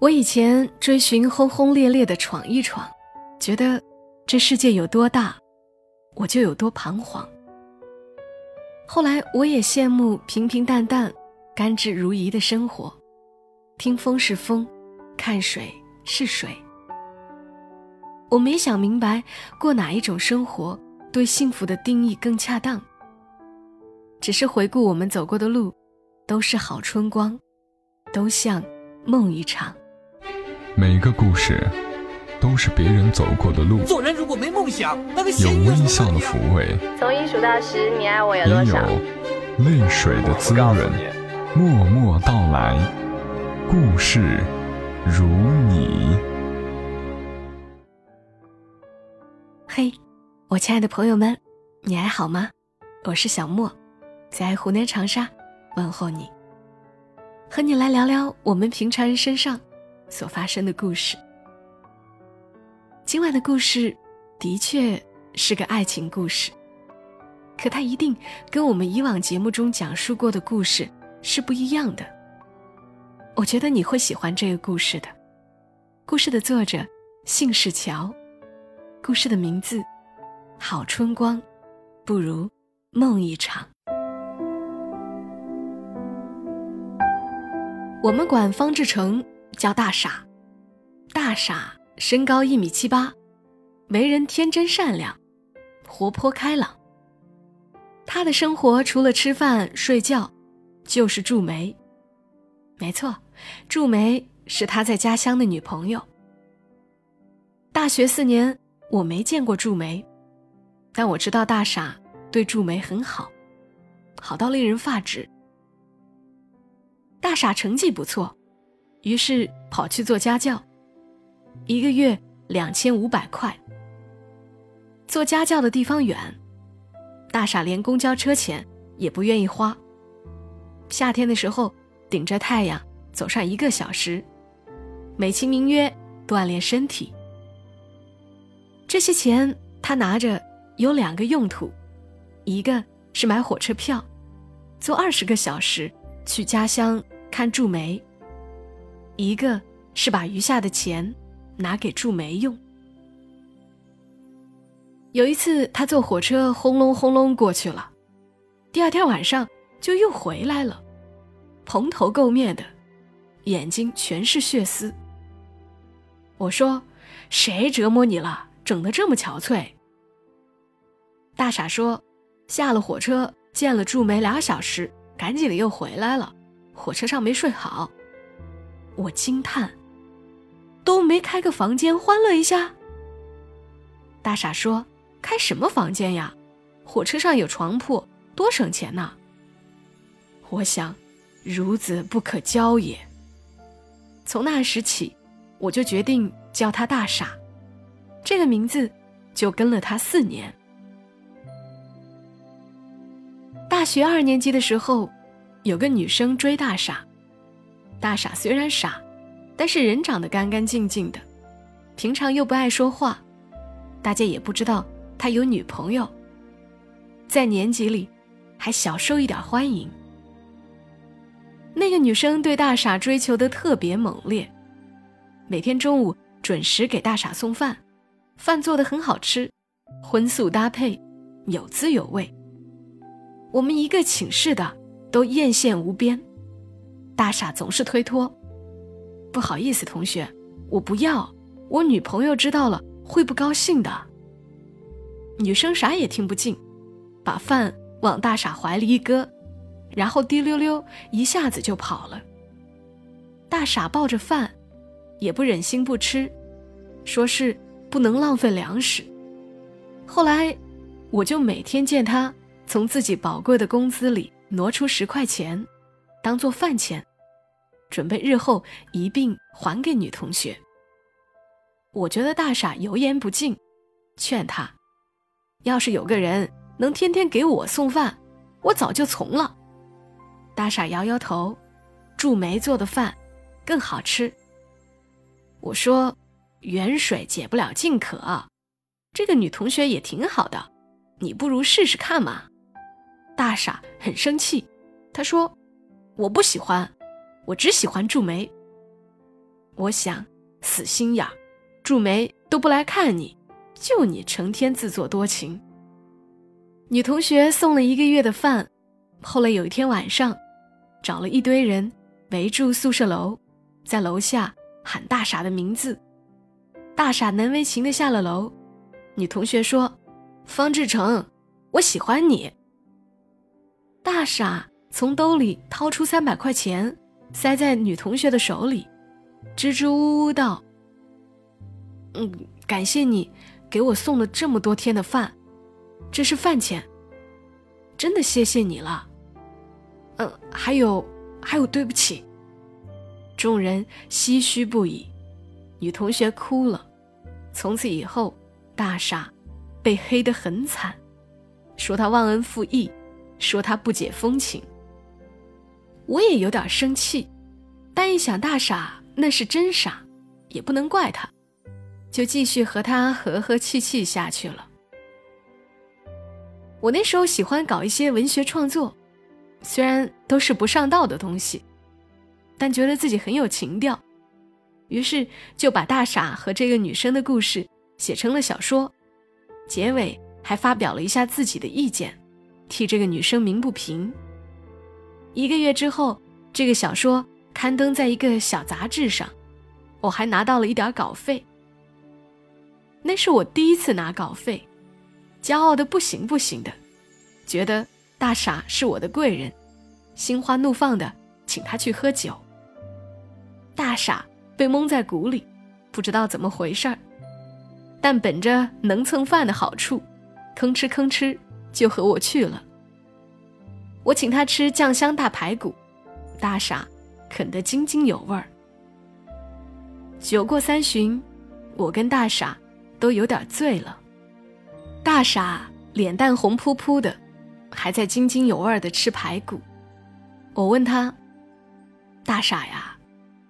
我以前追寻轰轰烈烈的闯一闯，觉得这世界有多大，我就有多彷徨。后来我也羡慕平平淡淡、甘之如饴的生活，听风是风，看水是水。我没想明白过哪一种生活对幸福的定义更恰当，只是回顾我们走过的路，都是好春光，都像梦一场。每个故事都是别人走过的路，做人如果没梦想，那个有微笑的抚慰，从一数到十，你爱我有也多少？有泪水的滋润。默默到来，故事如你。嘿，我亲爱的朋友们，你还好吗？我是小莫，在湖南长沙问候你，和你来聊聊我们平常人身上所发生的故事。今晚的故事的确是个爱情故事，可它一定跟我们以往节目中讲述过的故事是不一样的。我觉得你会喜欢这个故事的。故事的作者姓氏乔，故事的名字《好春光，不如梦一场》。我们管方志成叫大傻，大傻身高一米七八，为人天真善良，活泼开朗。他的生活除了吃饭睡觉，就是筑梅。没错，筑梅是他在家乡的女朋友。大学四年，我没见过筑梅，但我知道大傻对筑梅很好，好到令人发指。大傻成绩不错，于是跑去做家教，一个月两千五百块。做家教的地方远，大傻连公交车钱也不愿意花。夏天的时候，顶着太阳走上一个小时，美其名曰锻炼身体。这些钱他拿着有两个用途，一个是买火车票，坐二十个小时去家乡看筑梅；一个是把余下的钱拿给祝梅用。有一次，他坐火车轰隆轰隆过去了，第二天晚上就又回来了，蓬头垢面的，眼睛全是血丝。我说：“谁折磨你了？整得这么憔悴？”大傻说：“下了火车见了祝梅俩小时，赶紧的又回来了，火车上没睡好。”我惊叹：“都没开个房间欢乐一下？”大傻说。开什么房间呀？火车上有床铺，多省钱呐！我想，孺子不可教也。从那时起，我就决定叫他大傻，这个名字就跟了他四年。大学二年级的时候，有个女生追大傻，大傻虽然傻，但是人长得干干净净的，平常又不爱说话，大家也不知道。他有女朋友，在年级里还小受一点欢迎。那个女生对大傻追求的特别猛烈，每天中午准时给大傻送饭，饭做的很好吃，荤素搭配，有滋有味。我们一个寝室的都艳羡无边，大傻总是推脱，不好意思，同学，我不要，我女朋友知道了会不高兴的。女生啥也听不进，把饭往大傻怀里一搁，然后滴溜溜一下子就跑了。大傻抱着饭，也不忍心不吃，说是不能浪费粮食。后来，我就每天见他从自己宝贵的工资里挪出十块钱，当做饭钱，准备日后一并还给女同学。我觉得大傻油盐不进，劝他。要是有个人能天天给我送饭，我早就从了。大傻摇摇头，祝梅做的饭更好吃。我说，远水解不了近渴，这个女同学也挺好的，你不如试试看嘛。大傻很生气，他说：“我不喜欢，我只喜欢祝梅。”我想，死心眼儿，祝梅都不来看你，就你成天自作多情。女同学送了一个月的饭，后来有一天晚上，找了一堆人围住宿舍楼，在楼下喊大傻的名字。大傻难为情的下了楼，女同学说：“方志成，我喜欢你。”大傻从兜里掏出三百块钱，塞在女同学的手里，支支吾吾道：“嗯，感谢你给我送了这么多天的饭，这是饭钱，真的谢谢你了。嗯，还有，还有，对不起。”众人唏嘘不已，女同学哭了。从此以后，大傻被黑得很惨，说他忘恩负义。说他不解风情，我也有点生气，但一想大傻那是真傻，也不能怪他，就继续和他和和气气下去了。我那时候喜欢搞一些文学创作，虽然都是不上道的东西，但觉得自己很有情调，于是就把大傻和这个女生的故事写成了小说，结尾还发表了一下自己的意见。替这个女生鸣不平。一个月之后，这个小说刊登在一个小杂志上，我还拿到了一点稿费。那是我第一次拿稿费，骄傲的不行不行的，觉得大傻是我的贵人，心花怒放的请他去喝酒。大傻被蒙在鼓里，不知道怎么回事儿，但本着能蹭饭的好处，吭哧吭哧。就和我去了。我请他吃酱香大排骨，大傻啃得津津有味儿。酒过三巡，我跟大傻都有点醉了。大傻脸蛋红扑扑的，还在津津有味的吃排骨。我问他：“大傻呀，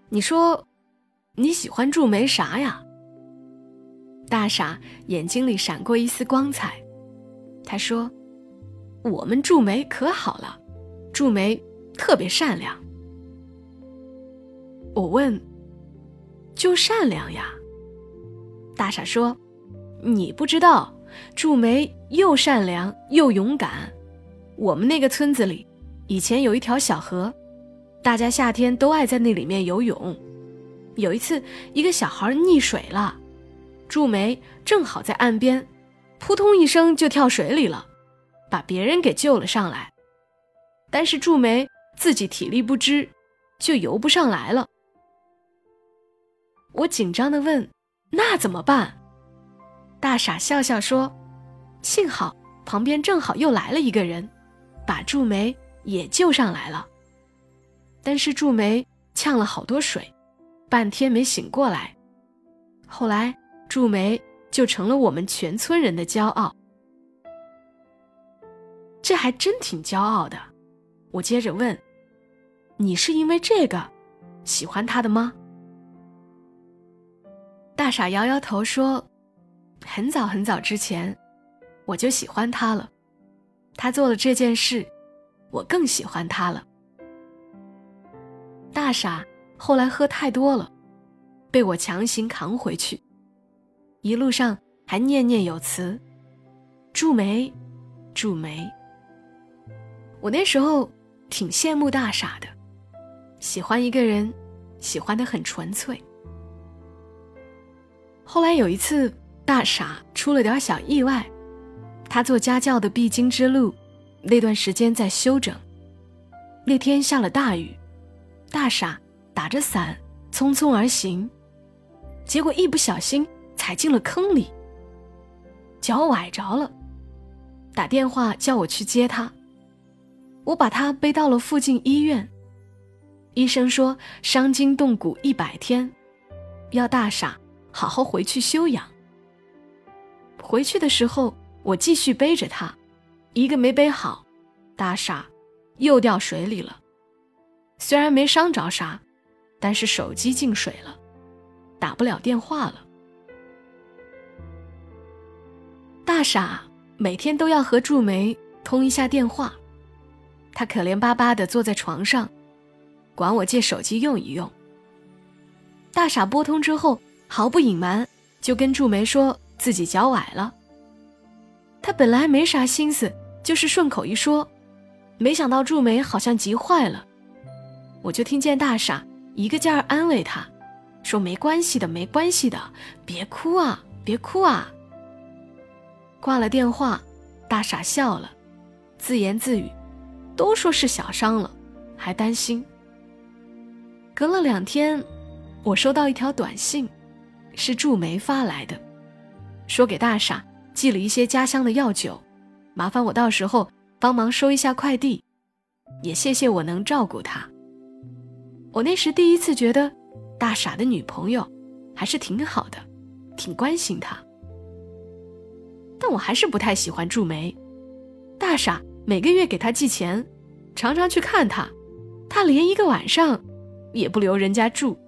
你说你喜欢祝梅啥呀？”大傻眼睛里闪过一丝光彩。他说：“我们祝梅可好了，祝梅特别善良。”我问：“就善良呀？”大傻说：“你不知道，祝梅又善良又勇敢。我们那个村子里，以前有一条小河，大家夏天都爱在那里面游泳。有一次，一个小孩溺水了，祝梅正好在岸边。”扑通一声就跳水里了，把别人给救了上来。但是祝梅自己体力不支，就游不上来了。我紧张的问：“那怎么办？”大傻笑笑说：“幸好旁边正好又来了一个人，把祝梅也救上来了。但是祝梅呛了好多水，半天没醒过来。后来祝梅。”就成了我们全村人的骄傲，这还真挺骄傲的。我接着问：“你是因为这个喜欢他的吗？”大傻摇摇头说：“很早很早之前，我就喜欢他了。他做了这件事，我更喜欢他了。”大傻后来喝太多了，被我强行扛回去。一路上还念念有词：“祝梅，祝梅。”我那时候挺羡慕大傻的，喜欢一个人，喜欢的很纯粹。后来有一次，大傻出了点小意外，他做家教的必经之路，那段时间在休整。那天下了大雨，大傻打着伞匆匆而行，结果一不小心。踩进了坑里，脚崴着了，打电话叫我去接他。我把他背到了附近医院，医生说伤筋动骨一百天，要大傻好好回去休养。回去的时候，我继续背着他，一个没背好，大傻又掉水里了。虽然没伤着啥，但是手机进水了，打不了电话了。大傻每天都要和祝梅通一下电话，他可怜巴巴地坐在床上，管我借手机用一用。大傻拨通之后，毫不隐瞒，就跟祝梅说自己脚崴了。他本来没啥心思，就是顺口一说，没想到祝梅好像急坏了，我就听见大傻一个劲儿安慰他，说没关系的，没关系的，别哭啊，别哭啊。挂了电话，大傻笑了，自言自语：“都说是小伤了，还担心。”隔了两天，我收到一条短信，是祝梅发来的，说给大傻寄了一些家乡的药酒，麻烦我到时候帮忙收一下快递，也谢谢我能照顾他。我那时第一次觉得，大傻的女朋友还是挺好的，挺关心他。但我还是不太喜欢祝梅，大傻每个月给他寄钱，常常去看他，他连一个晚上。也不留人家住，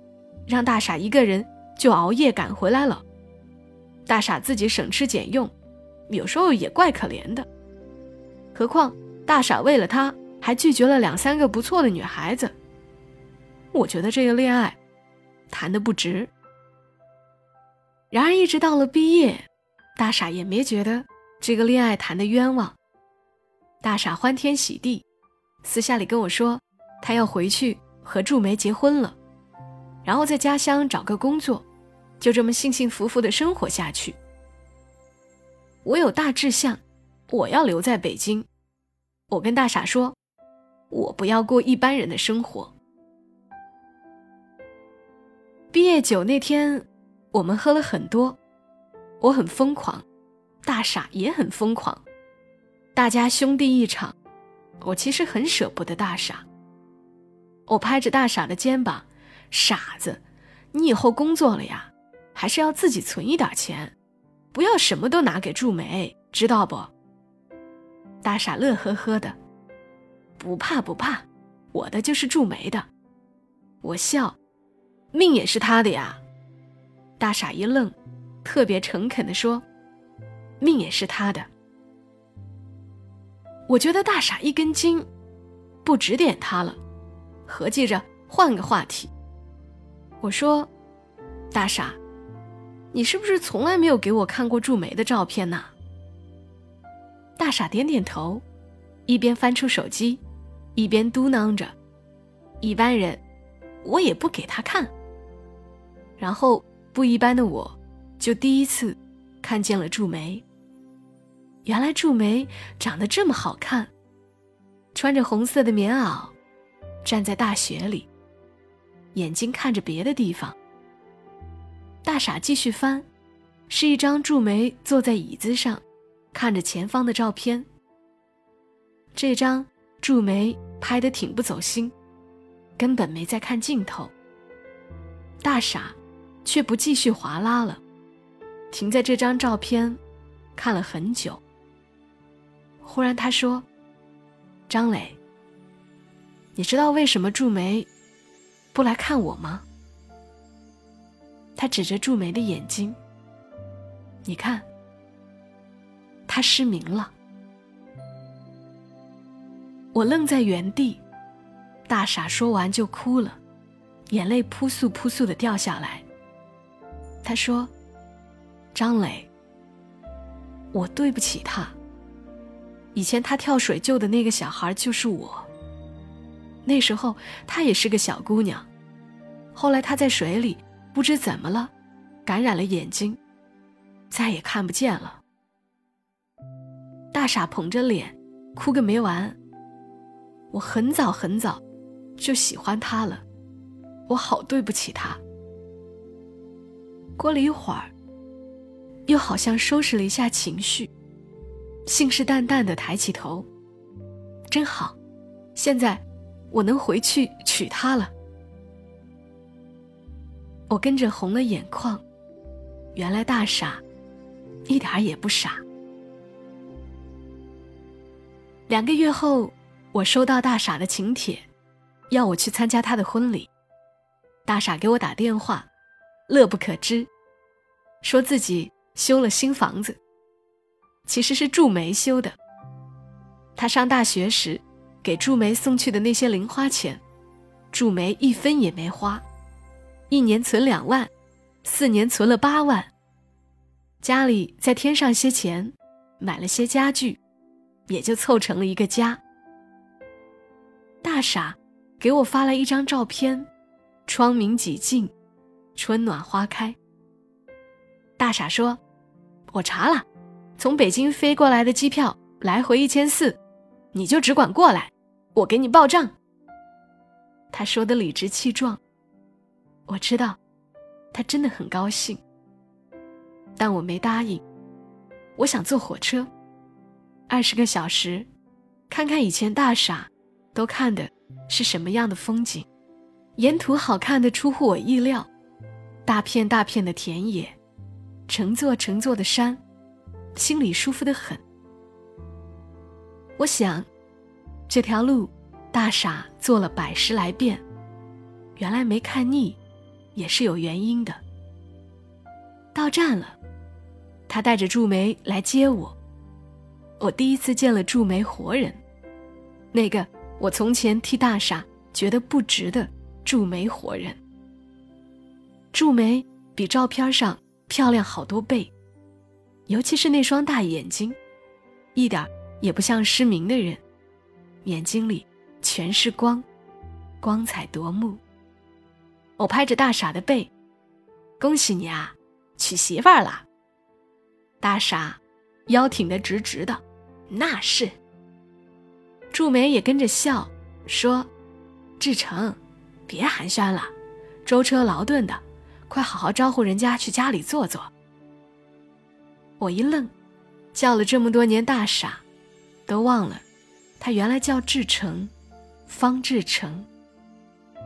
让大傻一个人就熬夜赶回来了。大傻自己省吃俭用，有时候也怪可怜的。何况大傻为了他，还拒绝了两三个不错的女孩子。我觉得这个恋爱谈的不值。然而一直到了毕业，大傻也没觉得这个恋爱谈的冤枉。大傻欢天喜地，私下里跟我说，他要回去。和祝梅结婚了，然后在家乡找个工作，就这么幸幸福福的生活下去。我有大志向，我要留在北京。我跟大傻说，我不要过一般人的生活。毕业酒那天，我们喝了很多，我很疯狂，大傻也很疯狂，大家兄弟一场。我其实很舍不得大傻。我拍着大傻的肩膀，傻子，你以后工作了呀，还是要自己存一点钱，不要什么都拿给祝梅，知道不？大傻乐呵呵的，不怕不怕，我的就是祝梅的。我笑，命也是他的呀。大傻一愣，特别诚恳的说，命也是他的。我觉得大傻一根筋，不指点他了。合计着换个话题，我说：“大傻，你是不是从来没有给我看过祝梅的照片呢？”大傻点点头，一边翻出手机，一边嘟囔着：“一般人，我也不给他看。”然后不一般的我，就第一次看见了祝梅。原来祝梅长得这么好看，穿着红色的棉袄。站在大雪里，眼睛看着别的地方。大傻继续翻，是一张祝梅坐在椅子上，看着前方的照片。这张祝梅拍的挺不走心，根本没在看镜头。大傻却不继续划拉了，停在这张照片，看了很久。忽然他说：“张磊。”你知道为什么祝梅不来看我吗？他指着祝梅的眼睛，你看，她失明了。我愣在原地，大傻说完就哭了，眼泪扑簌扑簌的掉下来。他说：“张磊，我对不起他。以前他跳水救的那个小孩就是我。”那时候她也是个小姑娘，后来她在水里不知怎么了，感染了眼睛，再也看不见了。大傻捧着脸，哭个没完。我很早很早就喜欢他了，我好对不起他。过了一会儿，又好像收拾了一下情绪，信誓旦旦的抬起头，真好，现在。我能回去娶她了。我跟着红了眼眶，原来大傻，一点也不傻。两个月后，我收到大傻的请帖，要我去参加他的婚礼。大傻给我打电话，乐不可支，说自己修了新房子，其实是祝梅修的。他上大学时。给祝梅送去的那些零花钱，祝梅一分也没花，一年存两万，四年存了八万。家里再添上些钱，买了些家具，也就凑成了一个家。大傻给我发来一张照片，窗明几净，春暖花开。大傻说：“我查了，从北京飞过来的机票来回一千四，你就只管过来，我给你报账。”他说的理直气壮。我知道，他真的很高兴，但我没答应。我想坐火车，二十个小时，看看以前大傻都看的是什么样的风景。沿途好看的出乎我意料，大片大片的田野。乘坐乘坐的山，心里舒服的很。我想，这条路，大傻做了百十来遍，原来没看腻，也是有原因的。到站了，他带着祝梅来接我。我第一次见了祝梅活人，那个我从前替大傻觉得不值的祝梅活人。祝梅比照片上。漂亮好多倍，尤其是那双大眼睛，一点也不像失明的人，眼睛里全是光，光彩夺目。我拍着大傻的背，恭喜你啊，娶媳妇儿了。大傻腰挺得直直的，那是。祝梅也跟着笑，说：“志成，别寒暄了，舟车劳顿的。”快好好招呼人家去家里坐坐。我一愣，叫了这么多年大傻，都忘了，他原来叫志成，方志成。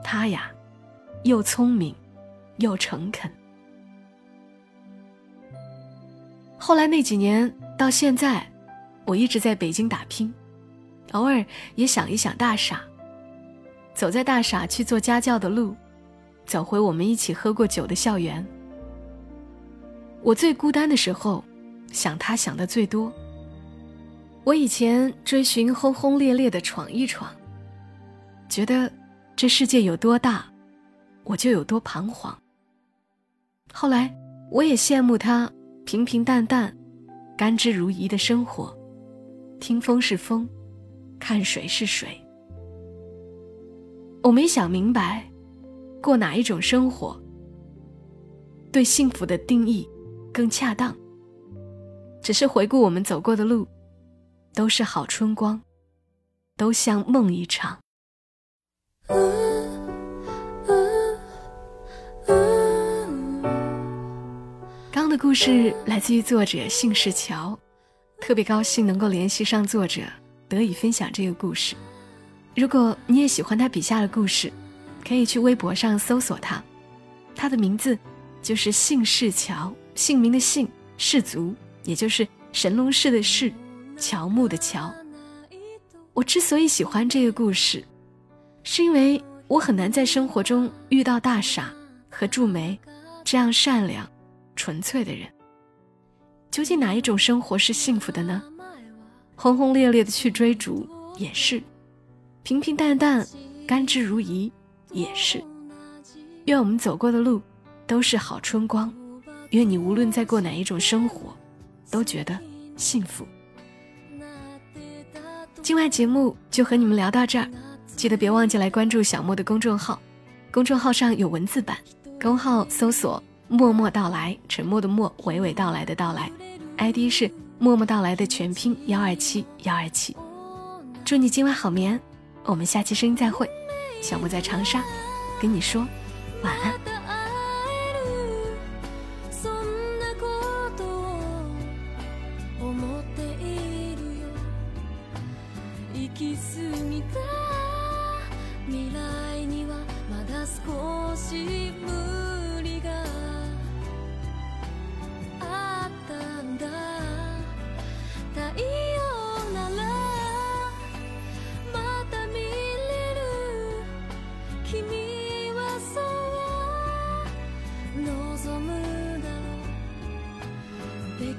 他呀，又聪明，又诚恳。后来那几年到现在，我一直在北京打拼，偶尔也想一想大傻，走在大傻去做家教的路。走回我们一起喝过酒的校园。我最孤单的时候，想他想的最多。我以前追寻轰轰烈烈的闯一闯，觉得这世界有多大，我就有多彷徨。后来我也羡慕他平平淡淡、甘之如饴的生活，听风是风，看水是水。我没想明白。过哪一种生活，对幸福的定义更恰当？只是回顾我们走过的路，都是好春光，都像梦一场。刚的故事来自于作者姓氏乔，特别高兴能够联系上作者，得以分享这个故事。如果你也喜欢他笔下的故事。可以去微博上搜索他，他的名字就是姓氏乔，姓名的姓，氏族，也就是神农氏的氏，乔木的乔。我之所以喜欢这个故事，是因为我很难在生活中遇到大傻和祝梅这样善良、纯粹的人。究竟哪一种生活是幸福的呢？轰轰烈烈的去追逐也是，平平淡淡、甘之如饴。也是，愿我们走过的路都是好春光，愿你无论在过哪一种生活，都觉得幸福。今晚节目就和你们聊到这儿，记得别忘记来关注小莫的公众号，公众号上有文字版，公号搜索“默默到来”，沉默的默，娓娓道来的到来，ID 是“默默到来”的全拼幺二七幺二七。祝你今晚好眠，我们下期声音再会。小莫在长沙，跟你说晚安。